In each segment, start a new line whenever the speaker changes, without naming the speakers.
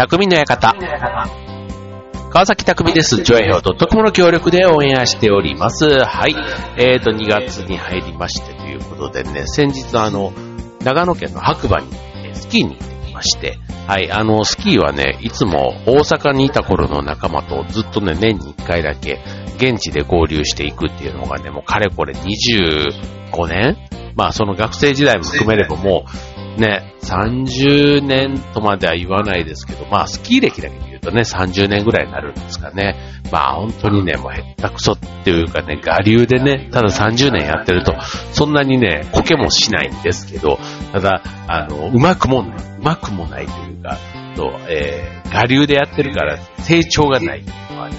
匠の館。川崎匠です。ジョエヒョウと特の協力でオンエアしております。はい。えーと、2月に入りましてということでね、先日あの、長野県の白馬にスキーに行ってきまして、はい、あの、スキーはね、いつも大阪にいた頃の仲間とずっとね、年に1回だけ現地で合流していくっていうのがね、もうかれこれ25年まあその学生時代も含めればもうね、30年とまでは言わないですけど、まあスキー歴だけで言うとね、30年ぐらいになるんですかね。まあ本当にね、もうへったくそっていうかね、我流でね、ただ30年やってると、そんなにね、こけもしないんですけど、ただ、あの、うまくもない、うまくもないというか、と、えー、我流でやってるから成長がないっていうのはね、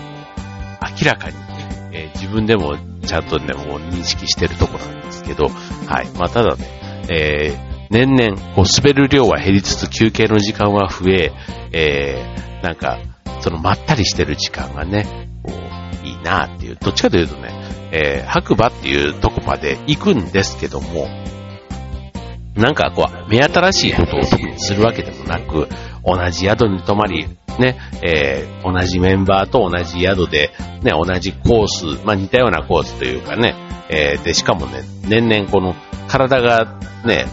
明らかに、えー自分でもちゃんとね、もう認識してるところなんですけど、はい。まあ、ただね、えー年々、こう、滑る量は減りつつ休憩の時間は増え、えーなんか、そのまったりしてる時間がね、こう、いいなっていう、どっちかというとね、えー白馬っていうとこまで行くんですけども、なんかこう、目新しいことをするわけでもなく、同じ宿に泊まり、ね、えー同じメンバーと同じ宿で、ね、同じコース、まあ似たようなコースというかね、えーで、しかもね、年々この体がね、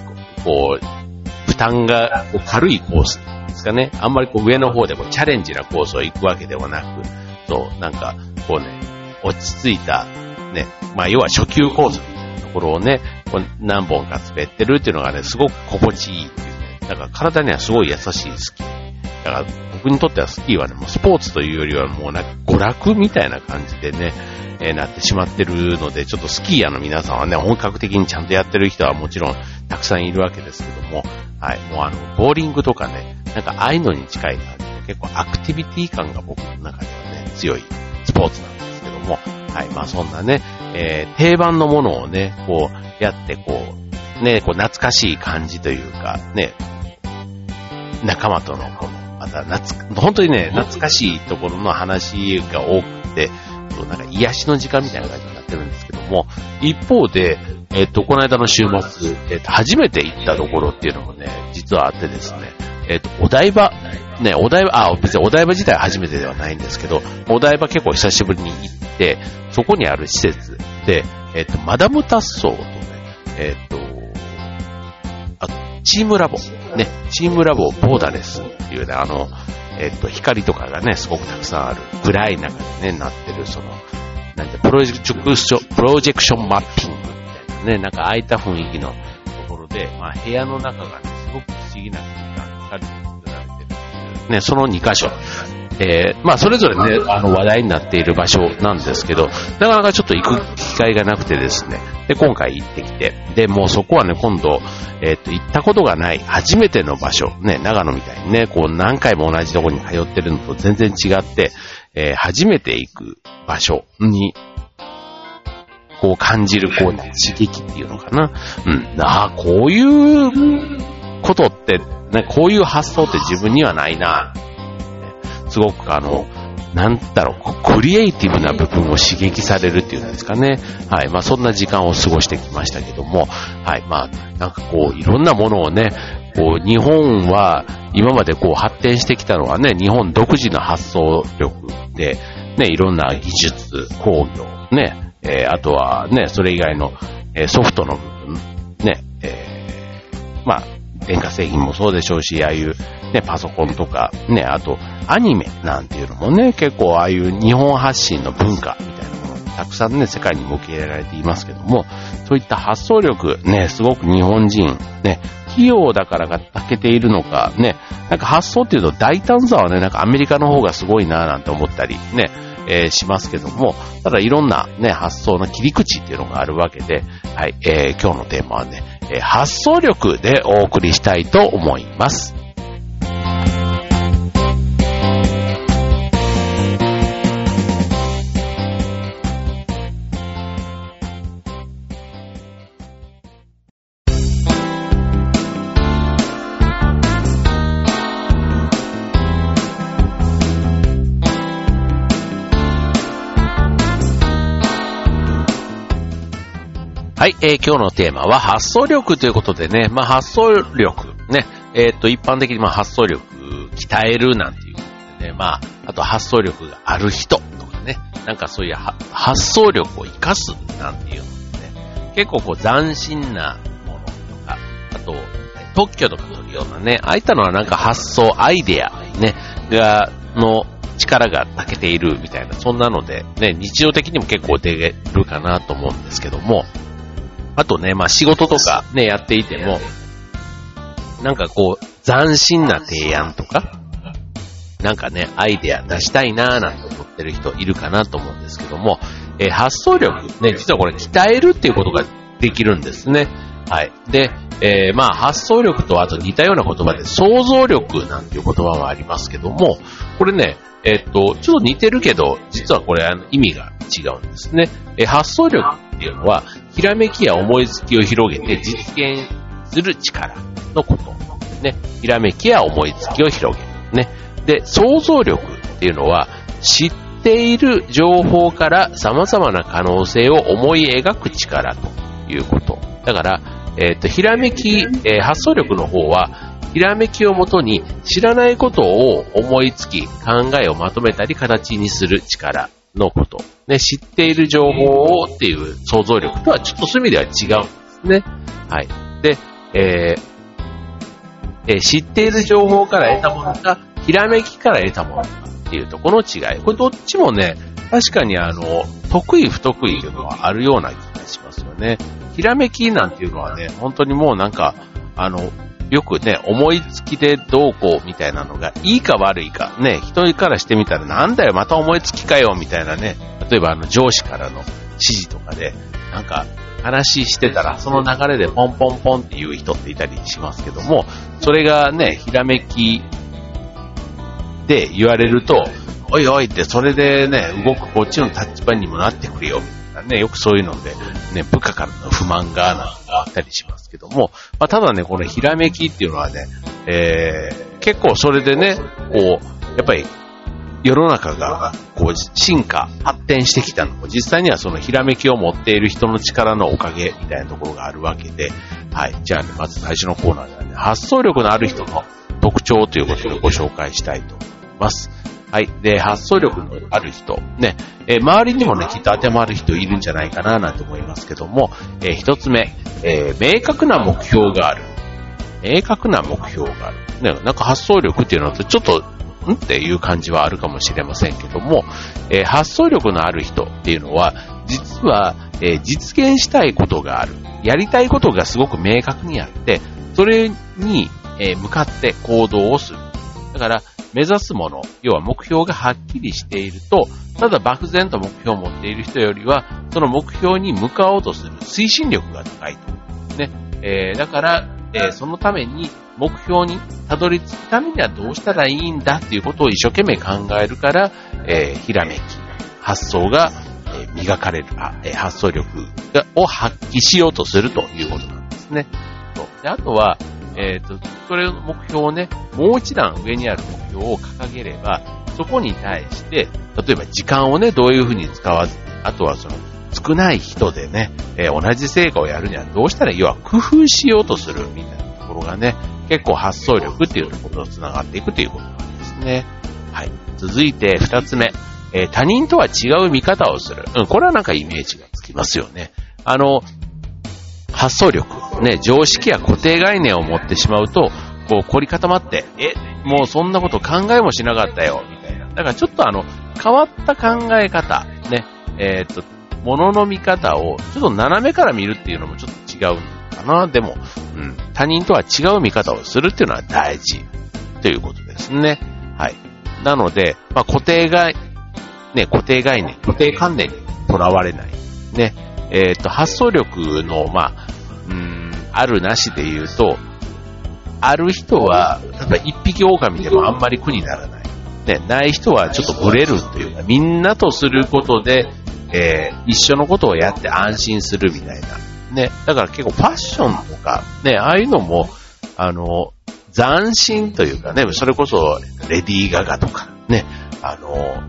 こう、負担がこう軽いコースですかね。あんまりこう上の方でこうチャレンジなコースを行くわけではなく、そう、なんか、こうね、落ち着いた、ね、まあ要は初級コースみたいなところをね、こう何本か滑ってるっていうのがね、すごく心地いいっていうね。だから体にはすごい優しいスキー。だから僕にとってはスキーはね、もうスポーツというよりはもうなんか娯楽みたいな感じでね、えーなってしまってるので、ちょっとスキーヤーの皆さんはね、本格的にちゃんとやってる人はもちろんたくさんいるわけですけども、はい、もうあの、ボーリングとかね、なんかああいうのに近い感じで、結構アクティビティ感が僕の中ではね、強いスポーツなんですけども、はい、まあそんなね、えー定番のものをね、こう、やってこう、ね、こう懐かしい感じというか、ね、仲間とのこの、また懐、本当にね、懐かしいところの話が多くて、なんか癒しの時間みたいな感じになってるんですけども、一方で、えっ、と、この間の週末、えっ、と、初めて行ったところっていうのもね、実はあってですね、えっ、と、お台場、ね、お台場、あ、別にお台場自体初めてではないんですけど、お台場結構久しぶりに行って、そこにある施設で、えっ、と、マダムタッソーとね、えっ、と、あチームラボ、ね、チームラボボーダレスっていうね、あの、えっ、と、光とかがね、すごくたくさんある、暗い中でね、なってる、その、なんて、プロジェクション、プロジェクションマッピング。ね、なんか空いた雰囲気のところで、まあ部屋の中がね、すごく不思議な空間、光で作られてるっていう。ね、その2箇所。えーまあそれぞれね、あの話題になっている場所なんですけど、なかなかちょっと行く機会がなくてですね、で、今回行ってきて、で、もうそこはね、今度、えっ、と、行ったことがない初めての場所、ね、長野みたいにね、こう何回も同じところに通ってるのと全然違って、えー初めて行く場所に、こう感じる、こう、刺激っていうのかな。うん。ああ、こういうことって、ね、こういう発想って自分にはないな。すごくあの、なんだろう、クリエイティブな部分を刺激されるっていうんですかね。はい。まあそんな時間を過ごしてきましたけども、はい。まあ、なんかこう、いろんなものをね、こう、日本は、今までこう発展してきたのはね、日本独自の発想力で、ね、いろんな技術、工業、ね、えーあとはね、それ以外の、えーソフトの部分、ね、えーまあ、電化製品もそうでしょうし、ああいう、ね、パソコンとか、ね、あと、アニメなんていうのもね、結構ああいう日本発信の文化みたいなもの、たくさんね、世界にも受け入れられていますけども、そういった発想力、ね、すごく日本人、ね、器用だからがたけているのか、ね、なんか発想っていうと大胆さはね、なんかアメリカの方がすごいなぁなんて思ったり、ね、えーしますけども、ただいろんなね、発想の切り口っていうのがあるわけで、はい、えー今日のテーマはね、えー発想力でお送りしたいと思います。はい、えー今日のテーマは発想力ということでね、まあ発想力、ね、えっ、と、一般的にま発想力鍛えるなんていうことでね、まあ、あと発想力がある人とかね、なんかそういう発想力を活かすなんていうのね、結構こう斬新なものとか、あと、特許とか取るようなね、ああいったのはなんか発想、アイデア、ね、が、の力が長けているみたいな、そんなので、ね、日常的にも結構出るかなと思うんですけども、あとね、まあ仕事とかね、やっていても、なんかこう、斬新な提案とか、なんかね、アイデア出したいなーなんて思ってる人いるかなと思うんですけども、えー、発想力、ね、実はこれ鍛えるっていうことができるんですね。はい。で、えー、まあ発想力とあと似たような言葉で想像力なんていう言葉はありますけども、これね、えっと、ちょっと似てるけど、実はこれあの意味が違うんですね。え発想力っていうのは、ひらめきや思いつきを広げて実現する力のこと。ね。ひらめきや思いつきを広げる。ね。で、想像力っていうのは、知っている情報から様々な可能性を思い描く力ということ。だから、えっ、ー、と、ひらめき、えー、発想力の方は、ひらめきをもとに知らないことを思いつき、考えをまとめたり形にする力のこと。ね、知っている情報をっていう想像力とはちょっとそういう意味では違うんですね。はい。で、えーえー、知っている情報から得たものか、ひらめきから得たものかっていうとこの違い。これどっちもね、確かにあの、得意不得意というのはあるような気がしますよね。ひらめきなんていうのはね、本当にもうなんか、あの、よくね、思いつきでどうこうみたいなのが、いいか悪いか、ね、人からしてみたらなんだよ、また思いつきかよ、みたいなね、例えばあの上司からの指示とかで、なんか話してたら、その流れでポンポンポンって言う人っていたりしますけども、それがね、ひらめきで言われると、おいおいって、それでね、動くこっちの立場にもなってくれよ、ね、よくそういうので、ね、部下からの不満が、なんかあったりしますけども、まあ、ただね、このひらめきっていうのはね、えー、結構それでね、こう、やっぱり、世の中が、こう、進化、発展してきたのも、実際にはそのひらめきを持っている人の力のおかげみたいなところがあるわけで、はい。じゃあね、まず最初のコーナーではね、発想力のある人の特徴ということでご紹介したいと思います。はい。で、発想力のある人、ね、えー、周りにもね、きっと当てはまる人いるんじゃないかな、なんて思いますけども、えー、一つ目、えー、明確な目標がある。明確な目標がある。ね、なんか発想力っていうのはちょっと、ん？っていう感じはあるかもしれませんけども、えー、発想力のある人っていうのは、実は、えー、実現したいことがある。やりたいことがすごく明確にあって、それに、えー、向かって行動をする。だから、目指すもの、要は目標がはっきりしていると、ただ漠然と目標を持っている人よりは、その目標に向かおうとする推進力が高いと。ね。えー、だから、えー、そのために目標にたどり着くためにはどうしたらいいんだっていうことを一生懸命考えるから、えー、ひらめき、発想が、えー、磨かれる、え、発想力を発揮しようとするということなんですね。であとは、えっ、ー、と、それの目標をね、もう一段上にある目標を掲げれば、そこに対して、例えば時間をね、どういうふうに使わず、あとはその、少ない人でね、えー、同じ成果をやるにはどうしたら、要は工夫しようとするみたいなところがね、結構発想力っていうところと繋がっていくということなんですね。はい。続いて二つ目、えー、他人とは違う見方をする。うん、これはなんかイメージがつきますよね。あの、発想力、ね、常識や固定概念を持ってしまうと、こう凝り固まって、え、もうそんなこと考えもしなかったよ、みたいな。だからちょっとあの、変わった考え方、ね、えー、っと、物の見方をちょっと斜めから見るっていうのもちょっと違うかな。でも、うん、他人とは違う見方をするっていうのは大事ということですね。はい。なので、まあ、固定概、ね、固定概念、固定観念にとらわれない。ね、えっ、と、発想力の、まあ、うん、あるなしで言うと、ある人は、例えば一匹狼でもあんまり苦にならない。ね、ない人はちょっとブレるというか、みんなとすることで、えー、一緒のことをやって安心するみたいな。ね、だから結構ファッションとか、ね、ああいうのも、あの、斬新というかね、それこそレディー・ガガとか、ね、あの、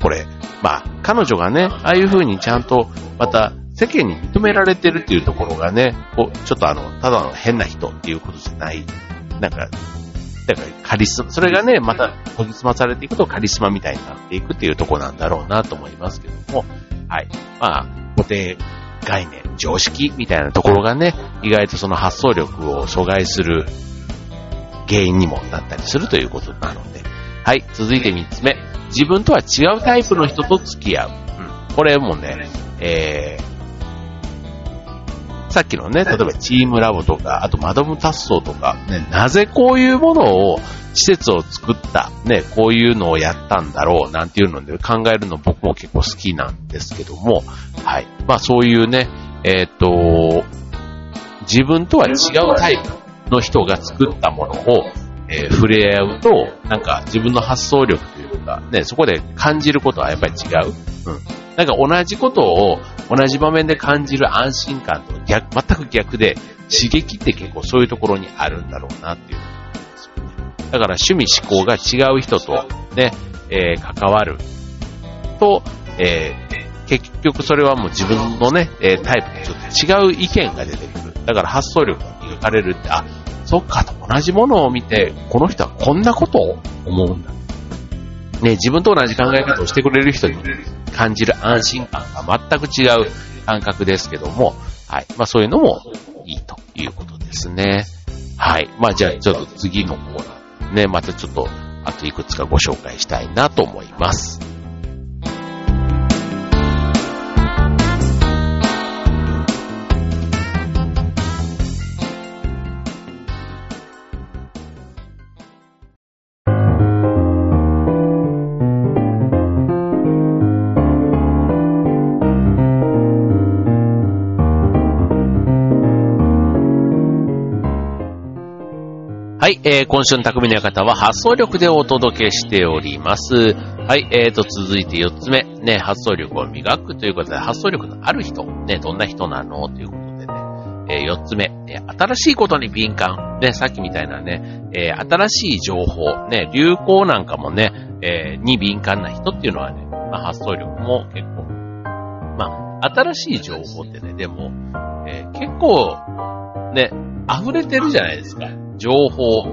これ、まあ、彼女がね、ああいう風にちゃんと、また、世間に認められてるっていうところがね、こう、ちょっとあの、ただの変な人っていうことじゃない。なんか、だからカリスマ、それがね、また研ぎ澄まされていくとカリスマみたいになっていくっていうとこなんだろうなと思いますけども、はい。まあ、固定概念、常識みたいなところがね、意外とその発想力を阻害する原因にもなったりするということなので。はい、続いて3つ目。自分とは違うタイプの人と付き合う。うん。これもね、えー、さっきのね、例えばチームラボとか、あとマドムタッとか、ね、なぜこういうものを、施設を作った、ね、こういうのをやったんだろう、なんていうので考えるの僕も結構好きなんですけども、はい。まあそういうね、えっ、ー、と、自分とは違うタイプの人が作ったものを、えー、触れ合うと、なんか自分の発想力というか、ね、そこで感じることはやっぱり違う。うん。なんか同じことを同じ場面で感じる安心感と逆、全く逆で、刺激って結構そういうところにあるんだろうなっていう。だから趣味思考が違う人とね、えー、関わると、えー、結局それはもう自分のね、えタイプとちょっと違う意見が出てくる。だから発想力が磨かれるって、あ、そっかと同じものを見て、この人はこんなことを思うんだ。ね、自分と同じ考え方をしてくれる人に感じる安心感が全く違う感覚ですけども、はい。まあそういうのもいいということですね。はい。まあじゃあちょっと次のコーナーね、またちょっとあといくつかご紹介したいなと思います。えー、今週の匠の館は発想力でお届けしております。はい、えーと、続いて4つ目。ね、発想力を磨くということで、発想力のある人。ね、どんな人なの？ということでね。えー、4つ目、え、新しいことに敏感。ね、さっきみたいなね、えー、新しい情報。ね、流行なんかもね、えー、に敏感な人っていうのはね、まあ、発想力も結構、まあ、新しい情報ってね、でも、えー、結構、ね、溢れてるじゃないですか。情報、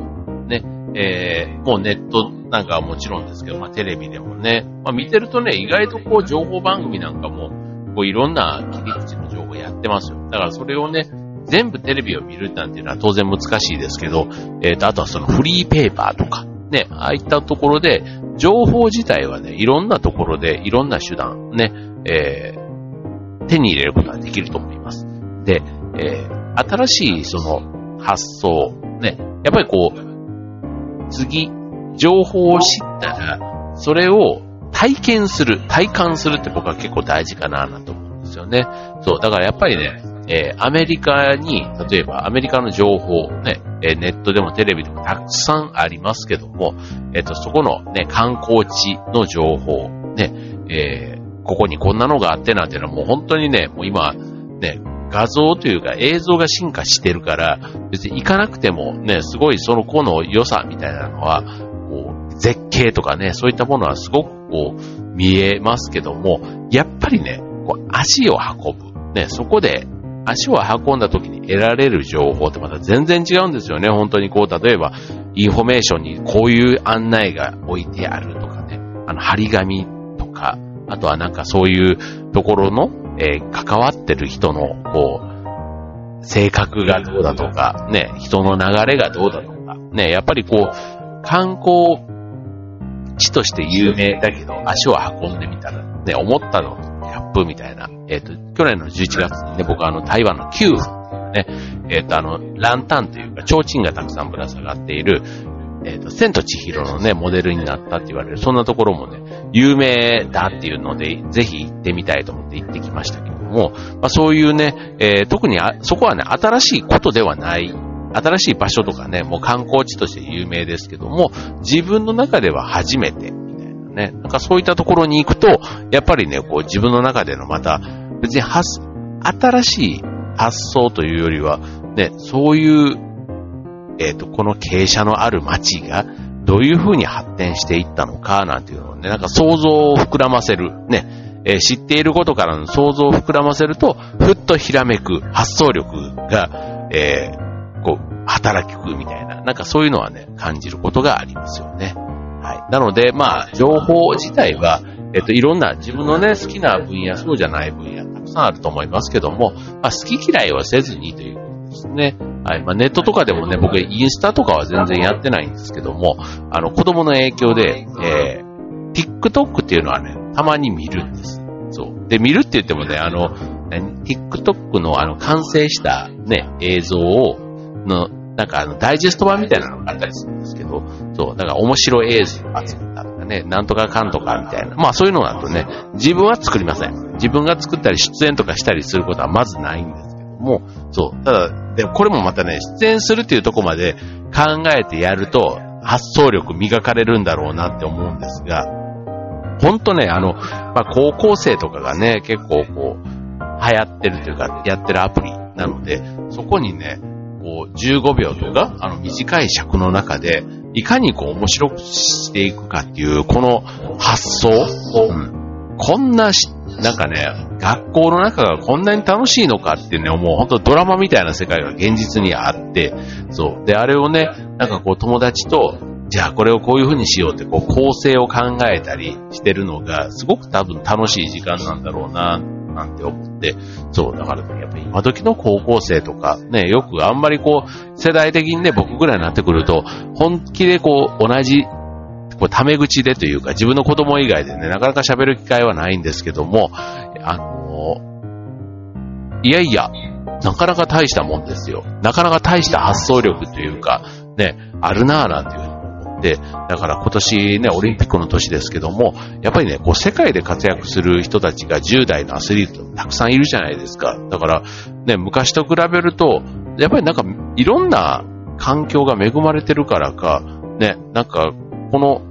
ね、えー、もうネットなんかはもちろんですけど、まあテレビでもね、まあ見てるとね、意外とこう情報番組なんかも、こういろんな切り口の情報やってますよ。だからそれをね、全部テレビを見るなんていうのは当然難しいですけど、えっ、ー、と、あとはそのフリーペーパーとか、ね、ああいったところで、情報自体はね、いろんなところで、いろんな手段、ね、えー、手に入れることができると思います。で、えー、新しいその発想、ね、やっぱりこう、次、情報を知ったら、それを体験する、体感するって僕は結構大事かななと思うんですよね。そう、だからやっぱりね、えー、アメリカに、例えばアメリカの情報、ね、えー、ネットでもテレビでもたくさんありますけども、えっ、と、そこのね、観光地の情報、ね、え、ここにこんなのがあってなんていうのはもう本当にね、もう今、ね、画像というか映像が進化してるから、別に行かなくてもね、すごいその子の良さみたいなのは、こう、絶景とかね、そういったものはすごくこう、見えますけども、やっぱりね、こう足を運ぶ。ね、そこで足を運んだ時に得られる情報ってまた全然違うんですよね。本当にこう、例えば、インフォメーションにこういう案内が置いてあるとかね、あの、張り紙とか、あとはなんかそういうところのえー、関わってる人の、こう、性格がどうだとか、ね、人の流れがどうだとか、ね、やっぱりこう、観光地として有名だけど、足を運んでみたら、ね、思ったのギャップみたいな。えっ、ー、と、去年の11月にね、僕はあの、台湾の九份ね、えっ、ー、と、あの、ランタンというか、提灯がたくさんぶら下がっている、えっ、ー、と、千と千尋のね、モデルになったって言われる、そんなところもね、有名だっていうので、ぜひ行ってみたいと思って行ってきましたけども、まあ、そういうね、えー、特にあ、そこはね、新しいことではない、新しい場所とかね、もう観光地として有名ですけども、自分の中では初めて、みたいなね。なんかそういったところに行くと、やっぱりね、こう自分の中でのまた、別に発、新しい発想というよりは、ね、そういう、えっ、ー、と、この傾斜のある街が、どういう風に発展していったのか、なんていうのをね、なんか想像を膨らませる、ね、えー、知っていることからの想像を膨らませると、ふっとひらめく発想力が、えー、こう、働くみたいな、なんかそういうのはね、感じることがありますよね。はい。なので、まあ、情報自体は、えっと、いろんな自分のね、好きな分野、そうじゃない分野、たくさんあると思いますけども、まあ、好き嫌いはせずにというですね。はい。まあ、ネットとかでもね、僕、インスタとかは全然やってないんですけども、あの、子供の影響で、えー、TikTok っていうのはね、たまに見るんです。そう。で、見るって言ってもね、あの、TikTok のあの、完成したね、映像を、の、なんかあの、ダイジェスト版みたいなのがあったりするんですけど、そう、だから面白い映像を集めたとかね、なんとかかんとかみたいな。まあそういうのだとね、自分は作りません。自分が作ったり出演とかしたりすることはまずないんですも、そう、ただ、でもこれもまたね、出演するっていうとこまで考えてやると、発想力磨かれるんだろうなって思うんですが、ほんとね、あの、まあ、高校生とかがね、結構こう、流行ってるというか、やってるアプリなので、そこにね、こう、15秒とか、あの、短い尺の中で、いかにこう、面白くしていくかっていう、この発想、うん、こんなし、なんかね、学校の中がこんなに楽しいのかってね、もう本当ドラマみたいな世界が現実にあって、そう。で、あれをね、なんかこう友達と、じゃあこれをこういう風にしようってこう構成を考えたりしてるのが、すごく多分楽しい時間なんだろうな、なんて思って、そう、だからねやっぱり今時の高校生とか、ね、よくあんまりこう、世代的にね、僕ぐらいになってくると、本気でこう、同じ、こう、タメ口でというか、自分の子供以外でね、なかなか喋る機会はないんですけども、あのいやいや、なかなか大したもんですよ。なかなか大した発想力というか、ね、あるなぁなんていうふうに思って、だから今年ね、オリンピックの年ですけども、やっぱりね、こう世界で活躍する人たちが10代のアスリートたくさんいるじゃないですか。だから、ね、昔と比べると、やっぱりなんかいろんな環境が恵まれてるからか、ね、なんかこの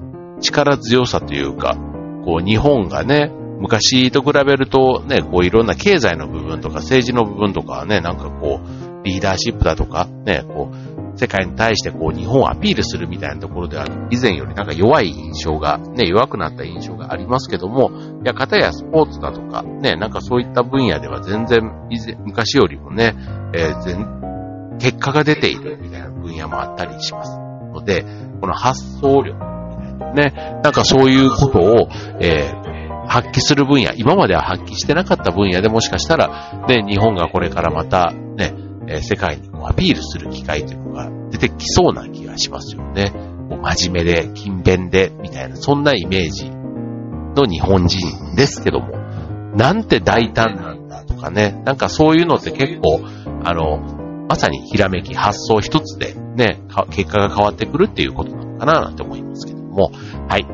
力強さというか、こう日本がね、昔と比べるとね、こういろんな経済の部分とか政治の部分とかはね、なんかこう、リーダーシップだとか、ね、こう、世界に対してこう日本をアピールするみたいなところでは以前よりなんか弱い印象が、ね、弱くなった印象がありますけども、いや、方やスポーツだとか、ね、なんかそういった分野では全然、昔よりもね、えー、全、結果が出ているみたいな分野もあったりしますので、この発想力ね、なんかそういうことを、えー、発揮する分野、今までは発揮してなかった分野でもしかしたら、ね、日本がこれからまたね、え世界にアピールする機会というのが出てきそうな気がしますよね。真面目で、勤勉で、みたいな、そんなイメージの日本人ですけども、なんて大胆なんだとかね、なんかそういうのって結構、あの、まさにひらめき、発想一つでね、結果が変わってくるっていうことなのかななんて思いますけど。も、はい。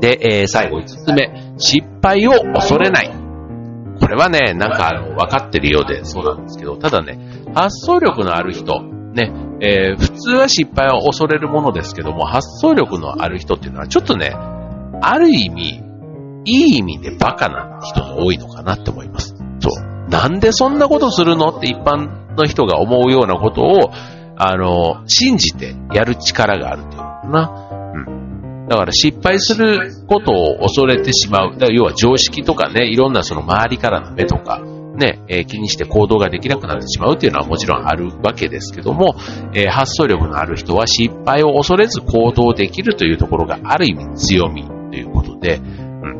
で、えー、最後5つ目、失敗を恐れない。これはね、なんかあの、分かってるようでそうなんですけど、ただね、発想力のある人、ね、えー、普通は失敗を恐れるものですけども、発想力のある人っていうのはちょっとね、ある意味、いい意味でバカな人が多いのかなって思います。そう。なんでそんなことするのって一般の人が思うようなことを、あの、信じてやる力があるっていうのかな。だから失敗することを恐れてしまう。だから要は常識とかね、いろんなその周りからの目とか、ね、えー、気にして行動ができなくなってしまうっていうのはもちろんあるわけですけども、えー、発想力のある人は失敗を恐れず行動できるというところがある意味強みということで、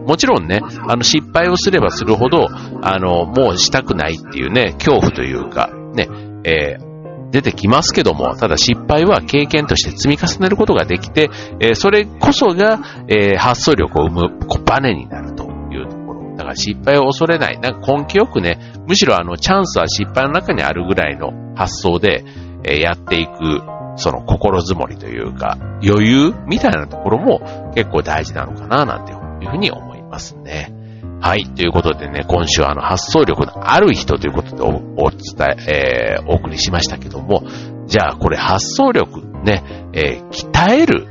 もちろんね、あの失敗をすればするほど、あの、もうしたくないっていうね、恐怖というか、ね、えー出てきますけども、ただ失敗は経験として積み重ねることができて、え、それこそが、え、発想力を生むバネになるというところ。だから失敗を恐れない。なんか根気よくね、むしろあのチャンスは失敗の中にあるぐらいの発想で、え、やっていく、その心づもりというか、余裕みたいなところも結構大事なのかななんていうふうに思いますね。はい。ということでね、今週はあの発想力のある人ということでおお伝え、えー、お送りしましたけども、じゃあこれ発想力ね、えー、鍛える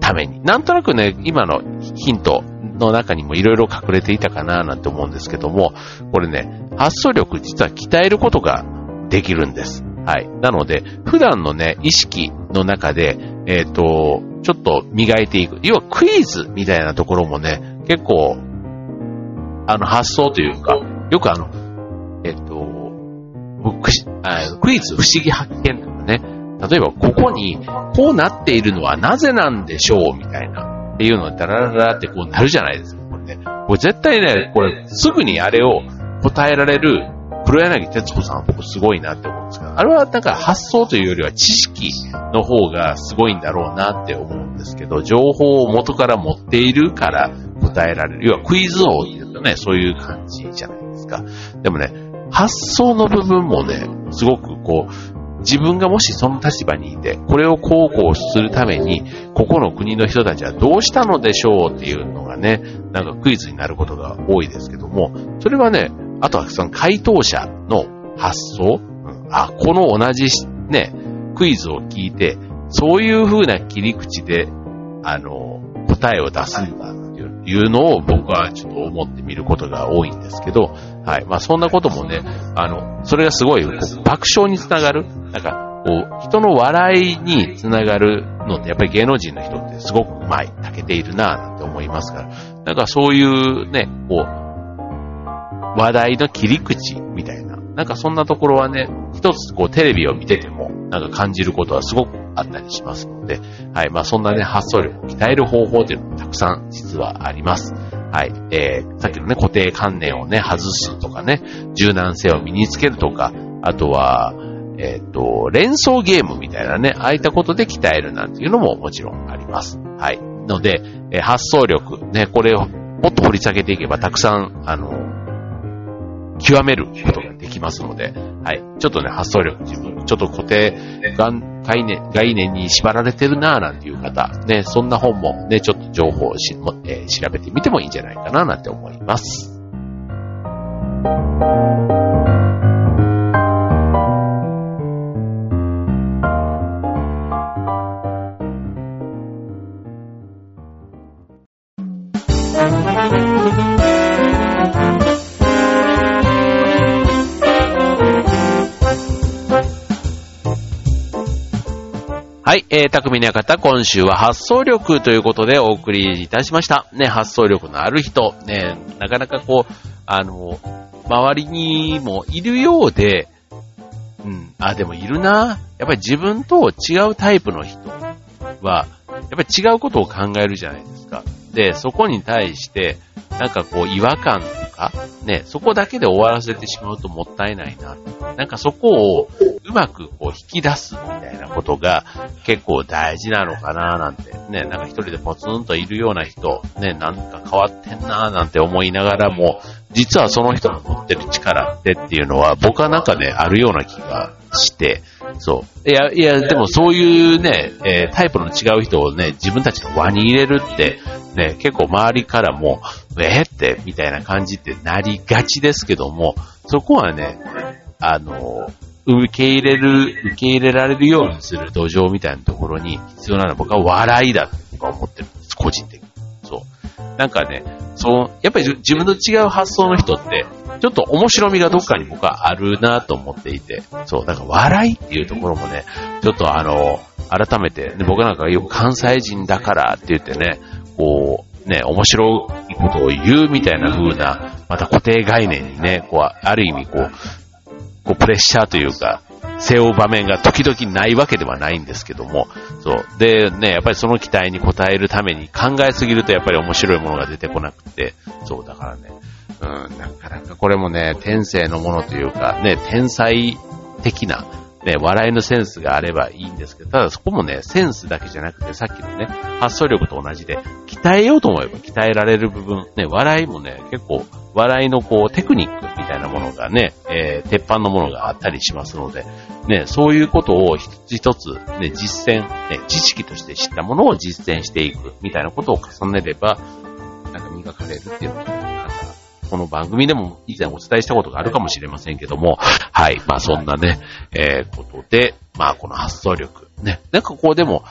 ために、なんとなくね、今のヒントの中にもいろいろ隠れていたかななんて思うんですけども、これね、発想力実は鍛えることができるんです。はい。なので、普段のね、意識の中で、えっ、ー、と、ちょっと磨いていく。要はクイズみたいなところもね、結構あの発想というか、よくあの、えっと、クイズ不思議発見とかね、例えばここにこうなっているのはなぜなんでしょうみたいなっていうのをダラララってこうなるじゃないですか。これね。これ絶対ね、これすぐにあれを答えられる黒柳徹子さんは僕すごいなって思うんですけど、あれはなんか発想というよりは知識の方がすごいんだろうなって思うんですけど、情報を元から持っているから答えられる。要はクイズ王っていうとね、そういう感じじゃないですか。でもね、発想の部分もね、すごくこう、自分がもしその立場にいて、これをこうこうするために、ここの国の人たちはどうしたのでしょうっていうのがね、なんかクイズになることが多いですけども、それはね、あとはその回答者の発想、うん、あ、この同じね、クイズを聞いて、そういう風な切り口で、あの、答えを出す。んだっていうのを僕はちょっと思ってみることが多いんですけど、はい。まあそんなこともね、あの、それがすごい爆笑につながる、なんか、こう、人の笑いにつながるのって、やっぱり芸能人の人ってすごくうまい、長けているなぁなんて思いますから、なんかそういうね、こう、話題の切り口みたいな、なんかそんなところはね、一つこうテレビを見てても、なんか感じることはすごくあったりしますので、はい。まあそんなね、発想力を鍛える方法っていうのもたくさん実はあります。はい。えー、さっきのね、固定観念をね、外すとかね、柔軟性を身につけるとか、あとは、えっ、ー、と、連想ゲームみたいなね、ああいったことで鍛えるなんていうのももちろんあります。はい。ので、えー、発想力、ね、これをもっと掘り下げていけばたくさん、あの、極めることができますので、はい。ちょっとね、発想力自分、ちょっと固定概念、概念に縛られてるなぁなんていう方、ね、そんな本もね、ちょっと情報をし、えー、調べてみてもいいんじゃないかななんて思います。はい、えー、匠の方、今週は発想力ということでお送りいたしました。ね、発想力のある人、ね、なかなかこう、あの、周りにもいるようで、うん、あ、でもいるな。やっぱり自分と違うタイプの人は、やっぱり違うことを考えるじゃないですか。で、そこに対して、なんかこう違和感とか、ね、そこだけで終わらせてしまうともったいないな。なんかそこをまくこう引き出すみたいなことが結構大事なのかななんて、ね、なんか一人でポツンといるような人、ね、なんか変わってんななんて思いながらも、実はその人の持ってる力ってっていうのは僕はなんかね、あるような気がして、そう。いや、いや、でもそういうね、えー、タイプの違う人をね、自分たちの輪に入れるって、ね、結構周りからも、えー、って、みたいな感じってなりがちですけども、そこはね、あの、受け入れる、受け入れられるようにする土壌みたいなところに必要なのは僕は笑いだと思ってるんです、個人的に。そう。なんかね、そう、やっぱり自分と違う発想の人って、ちょっと面白みがどっかに僕はあるなと思っていて、そう、だから笑いっていうところもね、ちょっとあの、改めて、ね、僕なんかよく関西人だからって言ってね、こう、ね、面白いことを言うみたいな風な、また固定概念にね、こう、ある意味こう、こうプレッシャーというか、背負う場面が時々ないわけではないんですけども、そう。で、ね、やっぱりその期待に応えるために考えすぎるとやっぱり面白いものが出てこなくて、そう、だからね、うん、なかなかこれもね、天性のものというか、ね、天才的な、ね、笑いのセンスがあればいいんですけど、ただそこもね、センスだけじゃなくて、さっきのね、発想力と同じで、鍛えようと思えば鍛えられる部分、ね、笑いもね、結構、笑いのこう、テクニックみたいなものがね、えー、鉄板のものがあったりしますので、ね、そういうことを一つ一つ、ね、実践、ね、知識として知ったものを実践していく、みたいなことを重ねれば、なんか磨かれるっていうのが、この番組でも以前お伝えしたことがあるかもしれませんけども、はい、まあそんなね、えー、ことで、まあこの発想力、ね、なんかこうでも、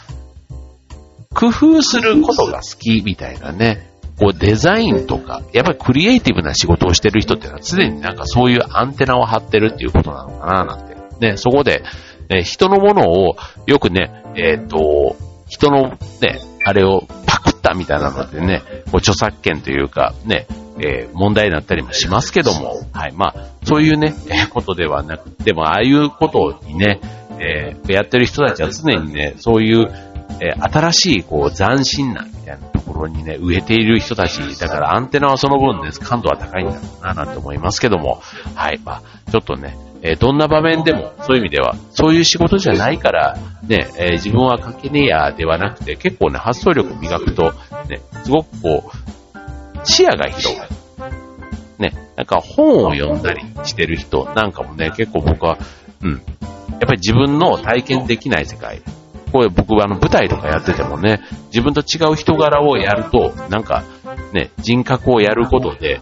工夫することが好きみたいなね、こうデザインとか、やっぱりクリエイティブな仕事をしてる人っていうのは常になんかそういうアンテナを張ってるっていうことなのかななんて。ね、そこで、ね、人のものをよくね、えっ、ー、と、人のね、あれをパクったみたいなのでね、こう著作権というか、ね、えー、問題になったりもしますけども、はい、まあ、そういうね、えー、ことではなくても、ああいうことにね、えー、やってる人たちは常にね、そういう、えー、新しい、こう、斬新な、みたいなところにね、植えている人たち、だからアンテナはその分ね、感度は高いんだろうな、なんて思いますけども、はい、まあ、ちょっとね、え、どんな場面でも、そういう意味では、そういう仕事じゃないから、ね、え、自分は関係ねえや、ではなくて、結構ね、発想力を磨くと、ね、すごくこう、視野が広がる。ね、なんか本を読んだりしてる人なんかもね、結構僕は、うん、やっぱり自分の体験できない世界、これ僕はあの舞台とかやっててもね、自分と違う人柄をやると、なんかね、人格をやることで、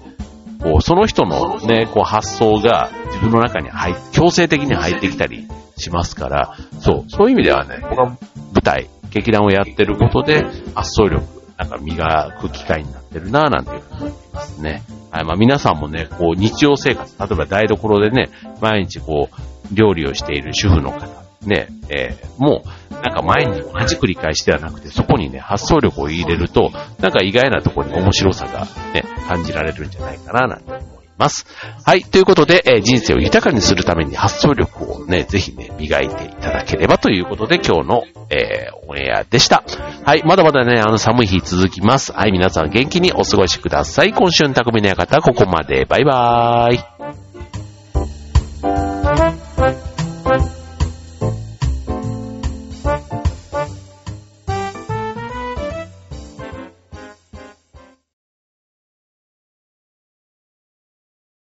こう、その人のね、こう発想が自分の中に入強制的に入ってきたりしますから、そう、そういう意味ではね、僕は舞台、劇団をやってることで発想力、なんか磨く機会になってるなぁなんていうふうに思いますね。はい、まあ皆さんもね、こう日常生活、例えば台所でね、毎日こう、料理をしている主婦の方、ね、えー、もう、なんか前に同じ繰り返しではなくて、そこにね、発想力を入れると、なんか意外なところに面白さがね、感じられるんじゃないかな、なんて思います。はい、ということで、えー、人生を豊かにするために発想力をね、ぜひね、磨いていただければということで、今日の、えー、オンエアでした。はい、まだまだね、あの寒い日続きます。はい、皆さん元気にお過ごしください。今週の匠の館、ここまで。バイバーイ。